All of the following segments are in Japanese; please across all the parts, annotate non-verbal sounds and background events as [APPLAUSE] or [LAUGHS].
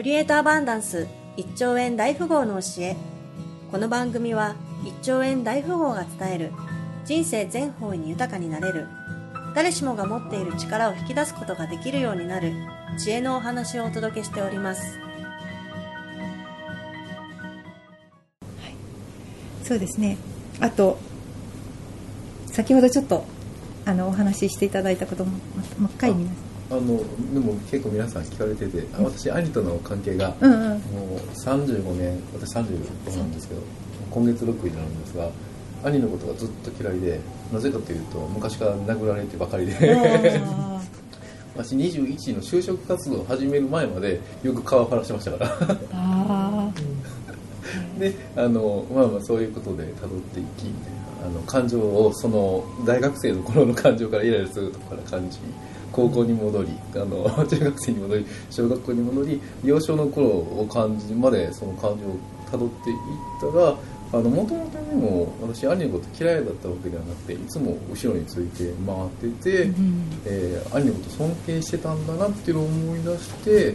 クリエイトアバンダンス1兆円大富豪の教え。この番組は1兆円大富豪が伝える人生全方位に豊かになれる。誰しもが持っている力を引き出すことができるようになる知恵のお話をお届けしております。そうですね。あと先ほどちょっとあのお話ししていただいたことももう一回見ます。あのでも結構皆さん聞かれてて、あ私兄との関係が、うんうん。もう35年私35なんですけど今月6になるんですが兄のことがずっと嫌いでなぜかというと昔から殴られてばかりで。あ [LAUGHS] 私21の就職活動を始める前までよく顔を晴らしてましたから。であのまあまあそういうことで辿っていきあの感情をその大学生の頃の感情からイライラするところから感じ高校に戻りあの [LAUGHS] 中学生に戻り小学校に戻り幼少の頃を感じまでその感情を辿っていったがあのもともとでも私兄のこと嫌いだったわけではなくていつも後ろについて回ってて、うん。えー兄のこと尊敬してたんだなっていうのを思い出して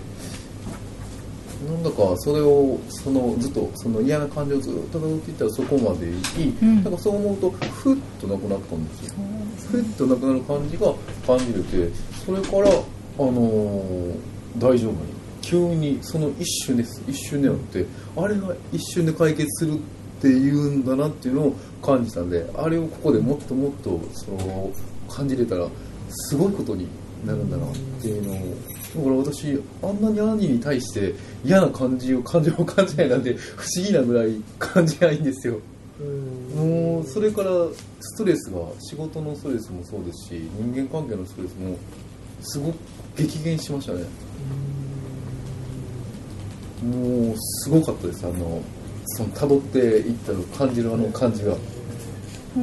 なんだかそれをそのずっとその嫌な感情をずっと辿っていったらそこまで行き、うん。なんかそう思うとふっとなくなったんですよ。そう。ですねふっとなくなる感じが感じれてそれから、あのー大丈夫に急にその一瞬です。一瞬であってあれが一瞬で解決するっていうんだなっていうのを感じたんであれをここでもっともっとその感じれたらすごいことになるんだなっていうのを。だから私あんなに兄に対して嫌な感じを感情を感じないなんて不思議なぐらい感じないんですよ。もうそれからストレスが仕事のストレスもそうですし人間関係のストレスもすごく激減しましたね。もうすごかったです。あのその辿っていったの感じるあの感じが。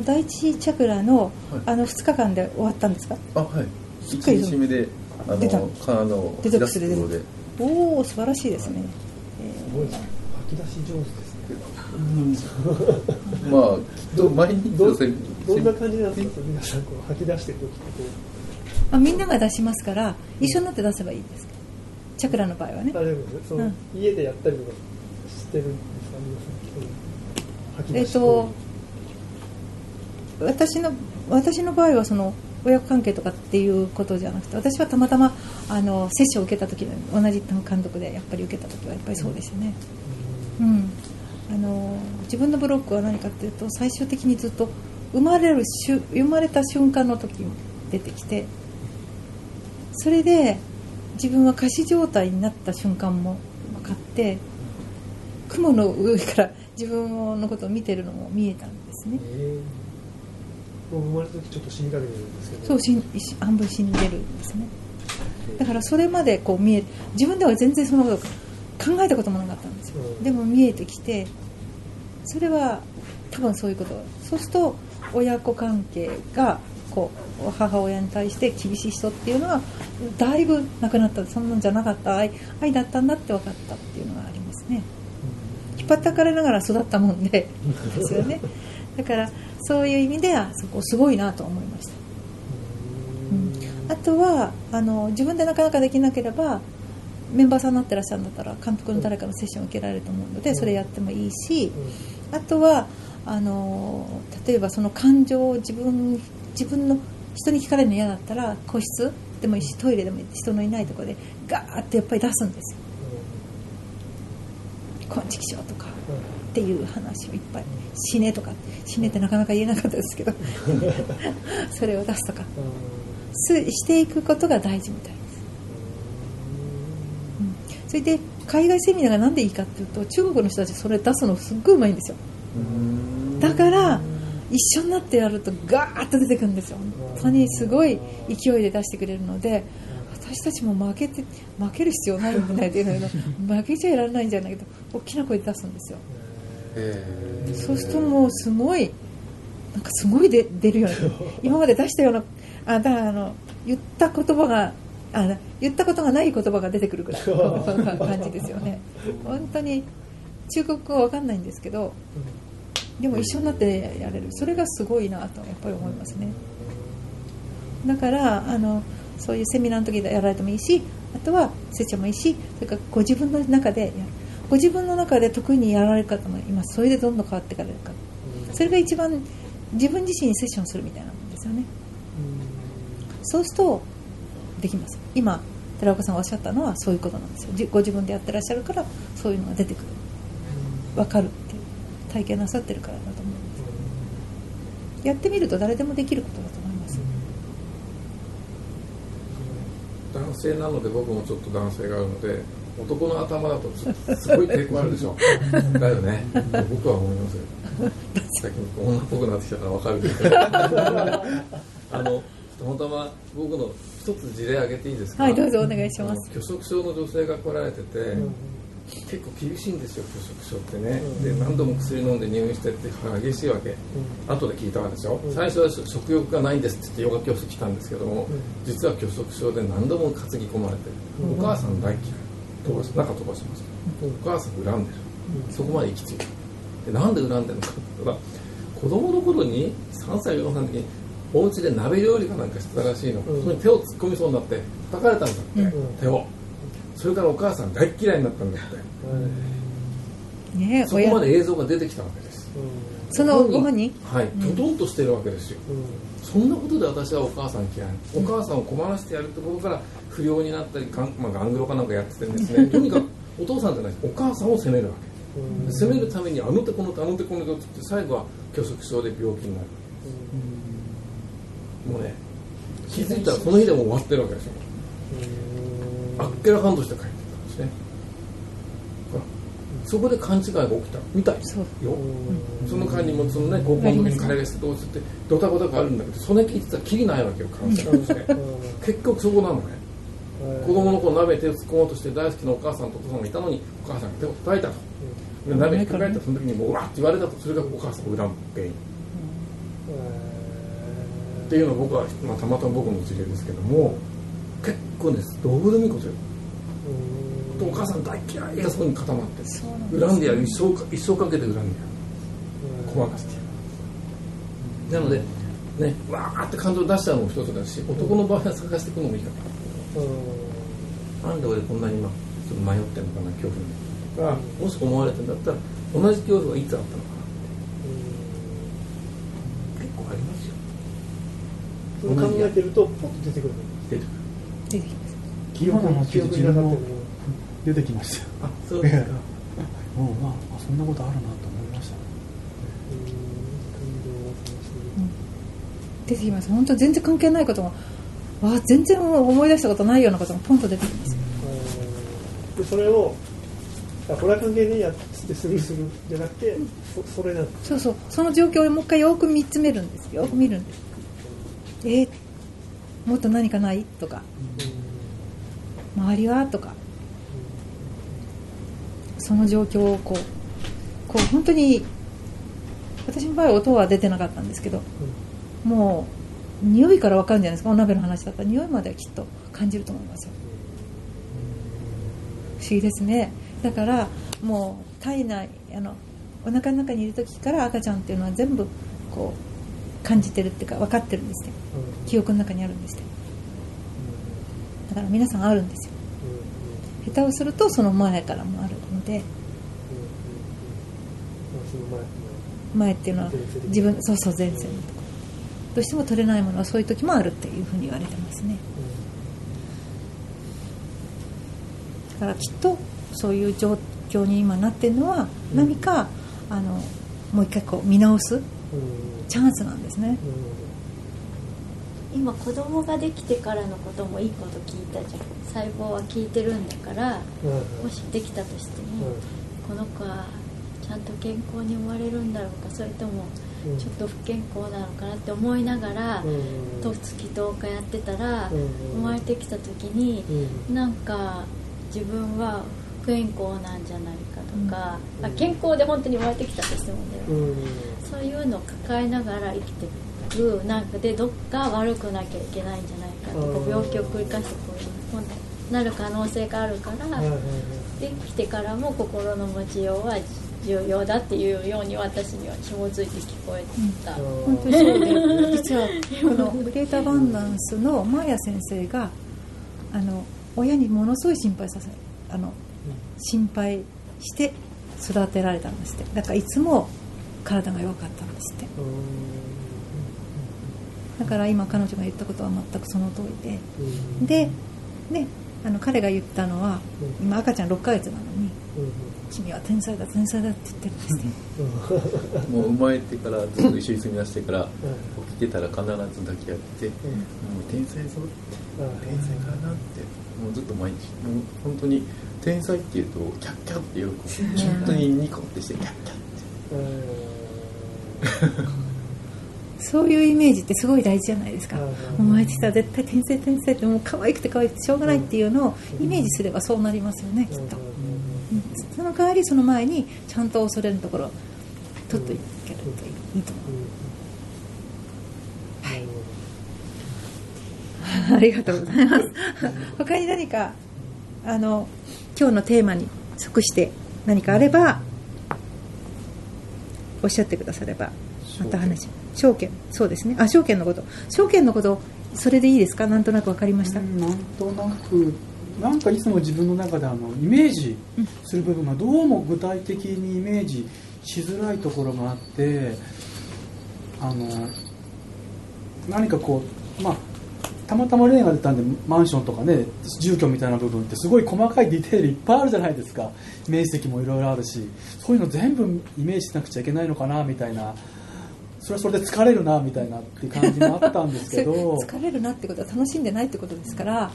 第一チャクラのはい。あの2日間で終わったんですか？あはい。しっかり1日目であ出た。あのデトックスで出すところで。おお素晴らしいですね、すごいな吐き出し上手ですねまあきっと毎日どどんな感じなんですか皆さんこう吐き出してる時ってこあみんなが出しますから一緒になって出せばいいですチャクラの場合はね。うあれですねその、うん。家でやったりとかしてるんですか皆さん吐きえっ出しと私の私の場合はその親子関係とかっていうことじゃなくて私はたまたまあの接種を受けた時同じ監督でやっぱり受けた時はやっぱりそうですよね、うん、あの自分のブロックは何かっていうと最終的にずっと生まれるしゅ生まれた瞬間の時に出てきてそれで自分は仮死状態になった瞬間も分かって雲の上から自分のことを見てるのも見えたんですね。えーもう生まれた時ちょっと死にかけてるんですけど。そうしんし半分死んでるんですね。だからそれまでこう見え自分では全然そんなこと考えたこともなかったんですよ、うん。でも見えてきてそれは多分そういうこと。そうすると親子関係がこう母親に対して厳しい人っていうのはだいぶなくなった。そんなんじゃなかった。愛愛だったんだって分かったっていうのがありますね。引っ張ったかれながら育ったもんで。ですよね。だからそういう意味ではそこすごいなと思いました。うん。あとはあの自分でなかなかできなければメンバーさんになってらっしゃるんだったら監督の誰かのセッションを受けられると思うのでそれやってもいいしあとはあの例えばその感情を自分自分の人に聞かれるの嫌だったら個室でもいいしトイレでもいい人のいないところでガーってやっぱり出すんですよ「こんちきしょう」とかっていう話をいっぱい「死ね」とか死ねってなかなか言えなかったですけど。[LAUGHS] それを出すとか。すしていくことが大事みたいそれで海外セミナーがなんでいいかっていうと中国の人たちそれ出すのすっごいうまいんですよ。だから一緒になってやるとガーッと出てくるんですよ。本当にすごい勢いで出してくれるので私たちも負けて負ける必要ないんじゃないっていうのけど負けちゃいられないんじゃないけど大きな声で出すんですよ。そうするともうすごいなんかすごい出るように。今まで出したようなあだからあの言った言葉があ言ったことがない言葉が出てくるぐらいの感じですよね。本当に中国語は分かんないんですけどでも一緒になってやれる。それがすごいなとやっぱり思いますね。だからあのそういうセミナーの時でやられてもいいしあとはせっちゃんもいいしそれからご自分の中でやる。ご自分の中で得意にやられる方もいます。それでどんどん変わっていかれるか。それが一番自分自身にセッションするみたいなもんですよね。そうするとできます。今寺岡さんがおっしゃったのはそういうことなんですよ。じご自分でやってらっしゃるからそういうのが出てくる。分かるっていう。体験なさってるからだと思うんです。やってみると誰でもできることだと思います。男性なので僕もちょっと男性があるので男の頭だとすごい抵抗あるでしょ。だよね。僕は思いますよ。[LAUGHS] 女っぽくなってきたから分かるけど。[LAUGHS] あのたまたま僕の一つ事例挙げていいですか？はいどうぞお願いします。拒食症の女性が来られてて、結構厳しいんですよ拒食症ってね、で何度も薬飲んで入院してって激しいわけ、後で聞いたわけでしょ、最初は食欲がないんですって言ってヨガ教室来たんですけども、実は拒食症で何度も担ぎ込まれてる、お母さん大嫌い。飛ばし中飛ばしました、お母さん恨んでる、そこまで行き着いたでなんで恨んでるのかって言ったら子供の頃に3歳4歳の時にお家で鍋料理かなんかしてたらしいの、そこに手を突っ込みそうになって叩かれたんだって、手を。それからお母さん大嫌いになったんだって、ねえそこまで映像が出てきたわけですそのご本人？はい。きょとんとしてるわけですよ、そんなことで私はお母さん嫌い。お母さんを困らせてやるってことから不良になったりガン,、まあ、ガングロかなんかやっててんですねとにかくお父さんじゃないお母さんを責めるわけ。で責めるためにあの手この手あの手この手って言って最後は拒食症で病気になるもうね気づいたらその日でも終わってるわけですよ。あっけらかんとして帰ってきたんですね。ほらそこで勘違いが起きたみたいよ。その間にもそのね高校の時に彼がしてどうしてってドタバタがあるんだけどそれ聞いてたらきりないわけよカウンセラーとして結局そこなのね。子供の子鍋手を突っ込もうとして大好きなお母さんとお父さんがいたのにお母さんが手を叩いたと。で鍋ひっくり返ったその時にもううわって言われたとそれがお母さんを恨む原因っていうのを僕は、まあ、たまたま僕の一例ですけども結構ねどうでもいいことよ。お母さん大嫌いがそこに固まって恨んでやる。一生か一生かけて恨んでやる。怖がってやる。なのでねわーって感情を出しちゃうのも一つだし男の場合は探していくのもいいかな。なんで俺こんなに今ちょっと迷ってるのかな恐怖に。とかもし思われてんだったら同じ恐怖がいつあったのかな結構ありますよそう考えてるとポッと出てくる出てくる。出てきます記憶に記憶出てきました。よあそうですか。もうまああそんなことあるなと思いました。出てきます本当全然関係ないことがわあ全然思い出したことないようなことがポンと出てきます。でそれをあこれは関係ねえやっつってスルーするんじゃなくてそそれなんです。そうそう。その状況をもう一回よく見つめるんですよ。見るんですえもっと何かない？とか。周りは？とか。その状況をこうこう本当に私の場合音は出てなかったんですけどもう匂いから分かるんじゃないですか？お鍋の話だったら。匂いまではきっと感じると思いますよ。不思議ですね。だからもう体内あのお腹の中にいる時から赤ちゃんっていうのは全部こう感じてるっていうか分かってるんですね記憶の中にあるんですねだから皆さんあるんですよ。下手をするとその前からもあるので。前前っていうのは自分そうそう前線のとこどうしても取れないものはそういう時もあるっていうふうに言われてますね。だからきっとそういう状況に今なってるのは何かあのもう一回こう見直すチャンスなんですね。今子供ができてからのこともいいこと聞いたじゃん。細胞は聞いてるんだからもしできたとしても、この子はちゃんと健康に生まれるんだろうかそれともちょっと不健康なのかなって思いながら十月10日やってたら生まれてきた時になんか自分は不健康なんじゃないかとか、あ健康で本当に生まれてきたとしてもね、そういうのを抱えながら生きていくなんかでどっか悪くなきゃいけないんじゃないかとこう病気を繰り返してこういう今度なる可能性があるから、できてからも心の持ちようは重要だっていうように私には紐づいて聞こえた、本当にそうで実はこのグレートアバンダンスのマーヤ先生があの親にものすごい心配させあの心配して育てられたんですって。だからいつも体が弱かったんですって。だから今彼女が言ったことは全くその通りで。でねあの彼が言ったのは今赤ちゃん6ヶ月なのに君は天才だ天才だって言ってるんですってもう生まれてからずっと一緒に住み出してから起きてたら必ず抱き合って、もう天才ぞって天才かなってもうずっと毎日もう本当に天才って言うとキャッキャって喜ぶ本当にニコってしてキャッキャって [LAUGHS] そういうイメージってすごい大事じゃないですか、うんお前ってさ絶対天才天才ってもう可愛くて可愛くてしょうがないっていうのをイメージすればそうなりますよねきっと、うん。その代わりその前にちゃんと恐れるところを取っていけるといいと思うありがとうございます。[LAUGHS] 他に何かあの今日のテーマに即して何かあればおっしゃってくださればまた話証券。そうですね。あ証券のこと。証券のことそれでいいですか？なんとなく分かりました、うんなんとなく。なんかいつも自分の中であのイメージする部分がどうも具体的にイメージしづらいところがあってあの何かこうまあたまたま例が出たんでマンションとかね住居みたいな部分ってすごい細かいディテールいっぱいあるじゃないですか。面積もいろいろあるし。そういうの全部イメージしなくちゃいけないのかなみたいな。それはそれで疲れるなみたいなっていう感じもあったんですけど。[LAUGHS] 疲れるなってことは楽しんでないってことですから、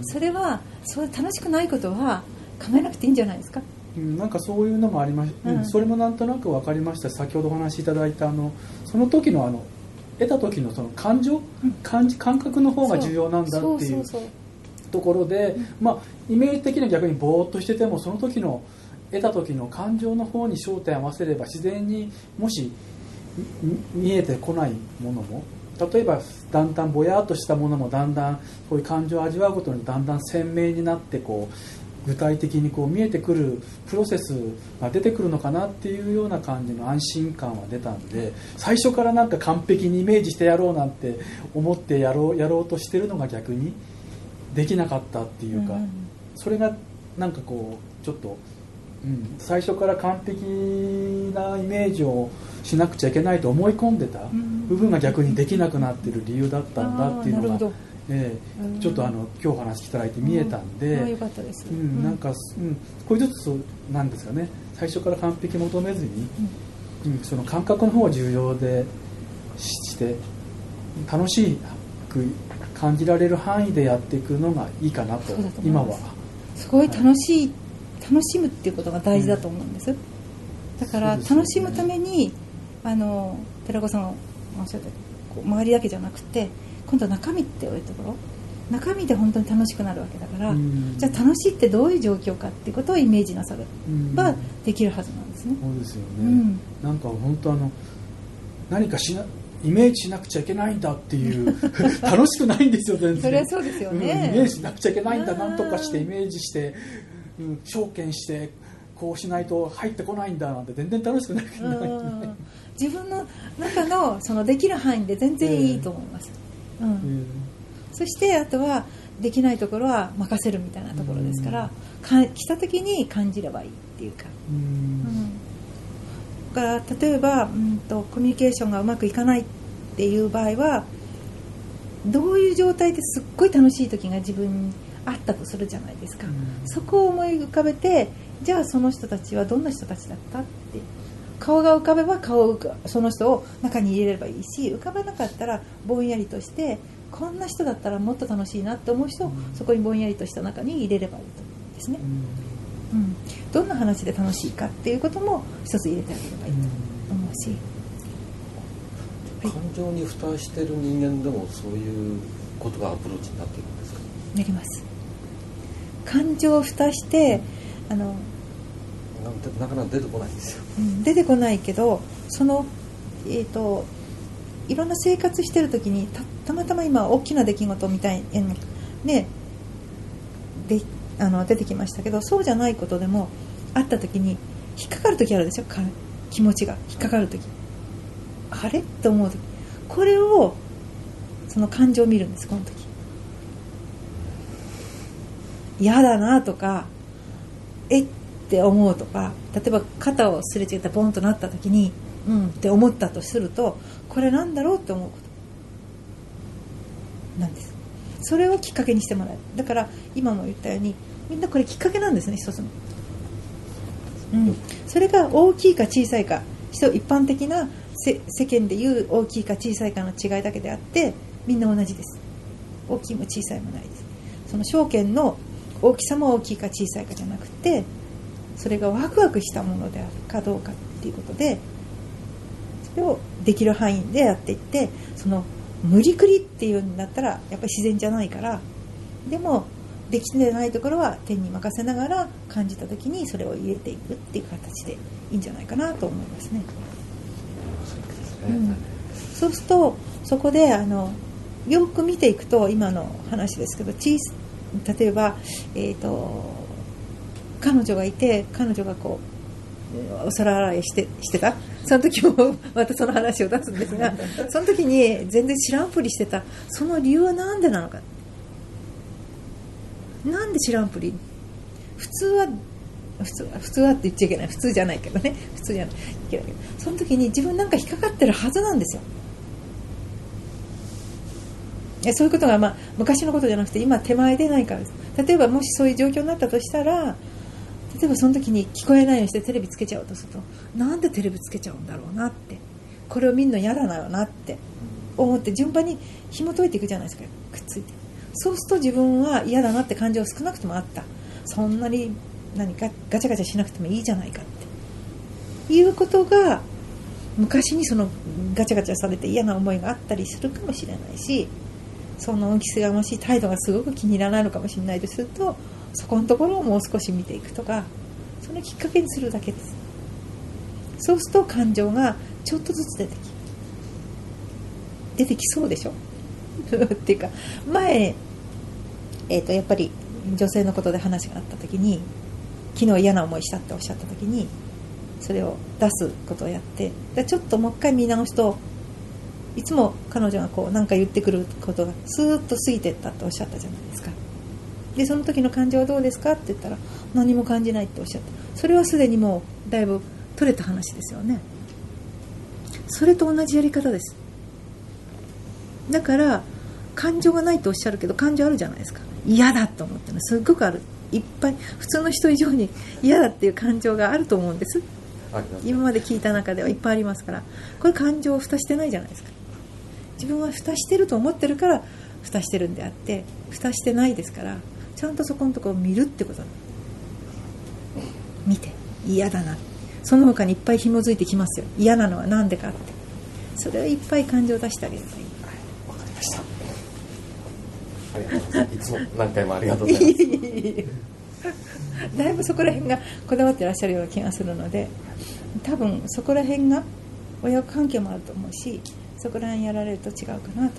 うん。それはそう楽しくないことは考えなくていいんじゃないですか？うんなんかそういうのもありまし、うんうん。それもなんとなく分かりました。先ほどお話しいただいたあのその時のあの得た時のその感情、感じ感覚の方が重要なんだっていうところで、まあ、イメージ的には逆にぼーっとしててもその時の得た時の感情の方に焦点を合わせれば自然にもしみ見えてこないものも例えばだんだんぼやっとしたものもだんだんこういう感情を味わうことにだんだん鮮明になってこう具体的にこう見えてくるプロセスが出てくるのかなっていうような感じの安心感は出たんで最初からなんか完璧にイメージしてやろうなんて思ってやろうやろうとしてるのが逆にできなかったっていうか、うんうんそれがなんかこうちょっと、うん、最初から完璧なイメージをしなくちゃいけないと思い込んでたん。部分が逆にできなくなってる理由だったんだっていうのがええ。うん。ちょっとあの今日お話いただいて見えたんで、ああよかったです、うん、なんか、うん、これずつなんですかね。最初から完璧求めずに、うん、その感覚の方が重要でしして楽しく感じられる範囲でやっていくのがいいかなと今はます。すごい楽しい楽しむっていうことが大事だと思うんです、だからそうですよね。楽しむためにあの寺子さんがおっしゃったこう周りだけじゃなくて今度は中身っていうところ？中身で本当に楽しくなるわけだから、うん。じゃあ楽しいってどういう状況かっていうことをイメージなされうん。ばできるはずなんですね、そうですよね、うん。なんか本当あの何かしなイメージしなくちゃいけないんだっていう [LAUGHS] 楽しくないんですよ全然。それはそうですようんイね、メージしなくちゃいけないんだうんなんとかしてイメージして、うん、証券してこうしないと入ってこないんだなんて全然楽しくない、うん。自分の中のそのできる範囲で全然いいと思います、うんうん。そしてあとはできないところは任せるみたいなところですから、か来た時に感じればいいっていうか、ううん。ん、だから例えば、うん、とコミュニケーションがうまくいかないっていう場合はどういう状態ですっごい楽しい時が自分にあったとするじゃないですか、そこを思い浮かべてじゃあその人たちはどんな人たちだったって顔が浮かべば顔をその人を中に入れればいいし浮かばなかったらぼんやりとしてこんな人だったらもっと楽しいなって思う人をそこにぼんやりとした中に入れればいいと。思うん。ですね、うん、どんな話で楽しいかっていうことも一つ入れてあげればいいと思うし、感情に蓋してる人間でもそういうことがアプローチになっているんですか？なります。感情を蓋してあのなかなか出てこないんですよ。うん。出てこないけどそのえー、といろんな生活してる時にたたまたま今大きな出来事みたいにねであの出てきましたけどそうじゃないことでもあった時に引っかかる時あるでしょ？気持ちが。引っかかる時。あれ？って思う時。これをその感情を見るんですこの時。嫌だなとかえっって思うとか例えば肩をすれ違ってボンとなった時にうんって思ったとするとこれなんだろうって思うこと。なんです。それをきっかけにしてもらう。だから今も言ったようにみんなこれきっかけなんですね一つの、うん、それが大きいか小さいか人一般的な世間でいう大きいか小さいかの違いだけであってみんな同じです。大きいも小さいもないです。その証券の大きさも大きいか小さいかじゃなくてそれがワクワクしたものであるかどうかっていうことでそれをできる範囲でやっていってその無理くりっていうんだったらやっぱり自然じゃないからでもできてないところは天に任せながら感じた時にそれを入れていくっていう形でいいんじゃないかなと思いますね。うん、そうするとそこであのよく見ていくと今の話ですけど例えば、えーと、彼女がいて彼女がこうお皿洗いしてしてた。その時も [LAUGHS] またその話を出すんですがその時に全然知らんぷりしてた。その理由は何でなのか。なんで知らんぷり？普通は普通は普通はって言っちゃいけない。普通じゃないけどね。普通じゃない。けないけど。その時に自分なんか引っかかってるはずなんですよ。そういうことが、まあ、昔のことじゃなくて今手前でないからです。例えばもしそういう状況になったとしたら例えばその時に聞こえないようにしてテレビつけちゃうとするとなんでテレビつけちゃうんだろうなってこれを見るの嫌だなよなって思って順番に紐解いていくじゃないですかくっついて。そうすると自分は嫌だなって感情少なくともあった。そんなに何かガチャガチャしなくてもいいじゃないかって。いうことが昔にそのガチャガチャされて嫌な思いがあったりするかもしれないしその大きさがましい態度がすごく気に入らないのかもしれないとするとそこのところをもう少し見ていくとかそのきっかけにするだけです。そうすると感情がちょっとずつ出てき出てきそうでしょ？[LAUGHS] っていうか前、えー、とやっぱり女性のことで話があった時に昨日嫌な思いしたっておっしゃった時にそれを出すことをやってちょっともう一回見直すといつも彼女がこう何か言ってくることがスーッと過ぎてったっておっしゃったじゃないですか。でその時の感情はどうですかって言ったら何も感じないっておっしゃったそれはすでにもうだいぶ取れた話ですよね。それと同じやり方です。だから感情がないとおっしゃるけど感情あるじゃないですか。嫌だと思ってる。のすっごくある。いっぱい。普通の人以上に嫌だっていう感情があると思うんです。今まで聞いた中ではいっぱいありますから。これ感情を蓋してないじゃないですか。自分は蓋してると思ってるから蓋してるんであって蓋してないですからちゃんとそこのところを見るってこと見て。嫌だな。その他にいっぱい紐づいてきますよ。嫌なのは何でかって。それをいっぱい感情を出してあげればいい。わかりました。ありがとうございますいつも何回もありがとうございます。[LAUGHS] だいぶそこら辺がこだわってらっしゃるような気がするので多分そこら辺が親子関係もあると思うしそこら辺やられると違うかなと、うん、本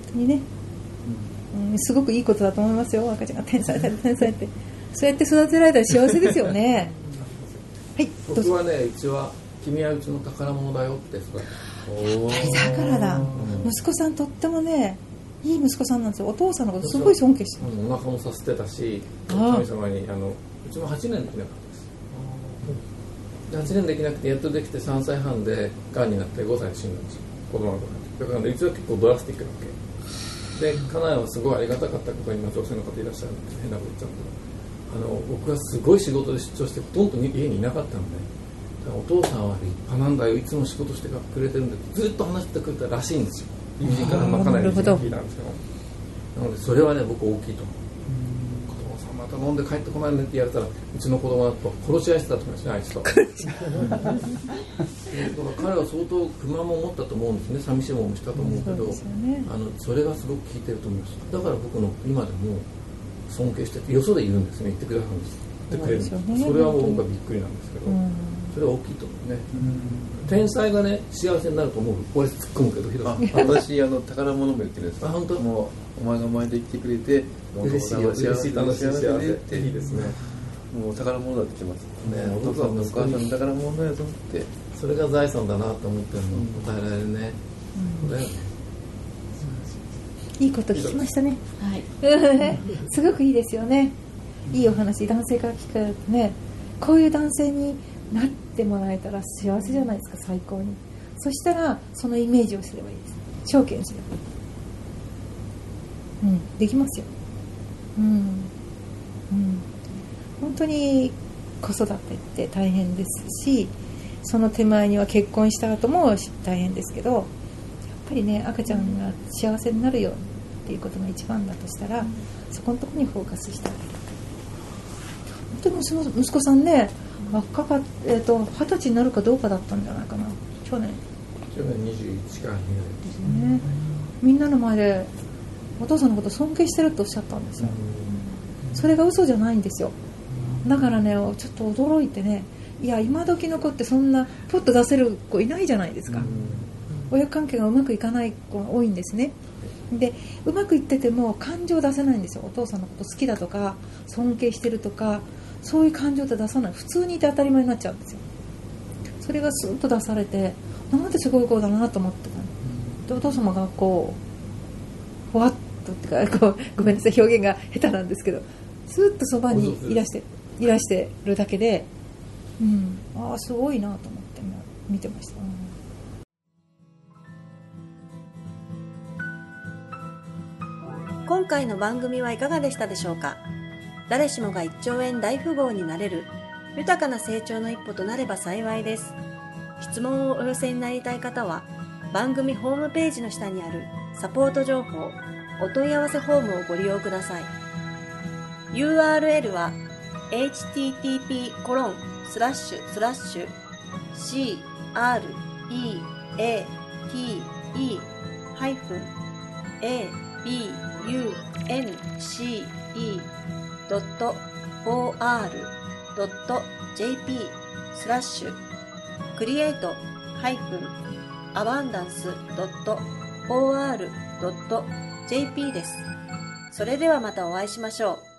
当にね、うん、すごくいいことだと思いますよ。赤ちゃんが天才だ天才って。そうやって育てられたら幸せですよね。[LAUGHS] はい僕はねうちは君はうちの宝物だよって育てだからだ。息子さんとってもねいい息子さんなんですよ。お父さんのことすごい尊敬してるお腹もさせてたし神様にあのうちも8年できなかったです。8年できなくてやっとできて3歳半でがんになって5歳で死んだんですよ。子供の頃。だからうちは結構ドラスティックなわけで家内はすごいありがたかったことに今女性の方いらっしゃるんで変なこと言っちゃうけどあの僕はすごい仕事で出張してほとんど家にいなかったんで、お父さんは立派なんだよいつも仕事してくれてるんでずっと話してくれたらしいんですよ。友人からまかなり友人が聞いたんですけど。なのでそれはね僕大きいと思う。た飲んで帰ってこないねって言われたらうちの子供だと殺し合いしてたとかしないですと。だから彼は相当不満も持ったと思うんですね寂しい思いもしたと思うけどね。あのそれがすごく効いてると思いますだから僕の今でも尊敬しててよそで言うんですね。言ってくださるんです。言ってくれるんです。ね。それはもう僕はびっくりなんですけど、うんそれは大きいと思うね、天才がね幸せになると思う。俺突っ込むけどひどあい [LAUGHS] 私あの宝物も言ってるんですあ本当？もうお前が前で生きてくれて嬉しいお父さんは嬉しい楽しい幸せでっていいですね。もう宝物だって言ってますね。お父さんとお母さんの宝物やと思って。それが財産だなと思ってるの答えられるね、だよねいいこと聞きましたね。はい。[LAUGHS] すごくいいですよね。いいお話男性から聞かれるとねこういう男性になってもらえたら幸せじゃないですか最高に。そしたらそのイメージをすればいいです。証券すれば。うんできますよ。うんうん。本当に子育てって大変ですしその手前には結婚した後も大変ですけどやっぱりね赤ちゃんが幸せになるよっていうことが一番だとしたら、そこのところにフォーカスしてあげる。本当に息子さんね若かっえー、と二十歳になるかどうかだったんじゃないかな。去年。去年21か2ですね。みんなの前でお父さんのこと尊敬してるっておっしゃったんですよ。それが嘘じゃないんですよ。だからねちょっと驚いてねいや今時の子ってそんなポッと出せる子いないじゃないですか。親子関係がうまくいかない子が多いんですね。でうまくいってても感情出せないんですよ。お父さんのこと好きだとか尊敬してるとかそういう感情って出さない。普通にいて当たり前になっちゃうんですよ。それがスーッと出されてなんですごい子だなと思ってたの。でお父様がこうふわっとってかこうごめんなさい表現が下手なんですけどスーッとそばにいらしていらしてるだけで、うん、ああすごいなと思って見てました、うん今回の番組はいかがでしたでしょうか？誰しもが1兆円大富豪になれる豊かな成長の一歩となれば幸いです。質問をお寄せになりたい方は番組ホームページの下にあるサポート情報お問い合わせフォームをご利用ください。URL は http コロンスラッシュスラッシュ c r e a t e ハイフン a b u n c e ドット o r ドット j p スラッシュクリエイトハイフンアバンダンスドット o r ドット j p です。それではまたお会いしましょう。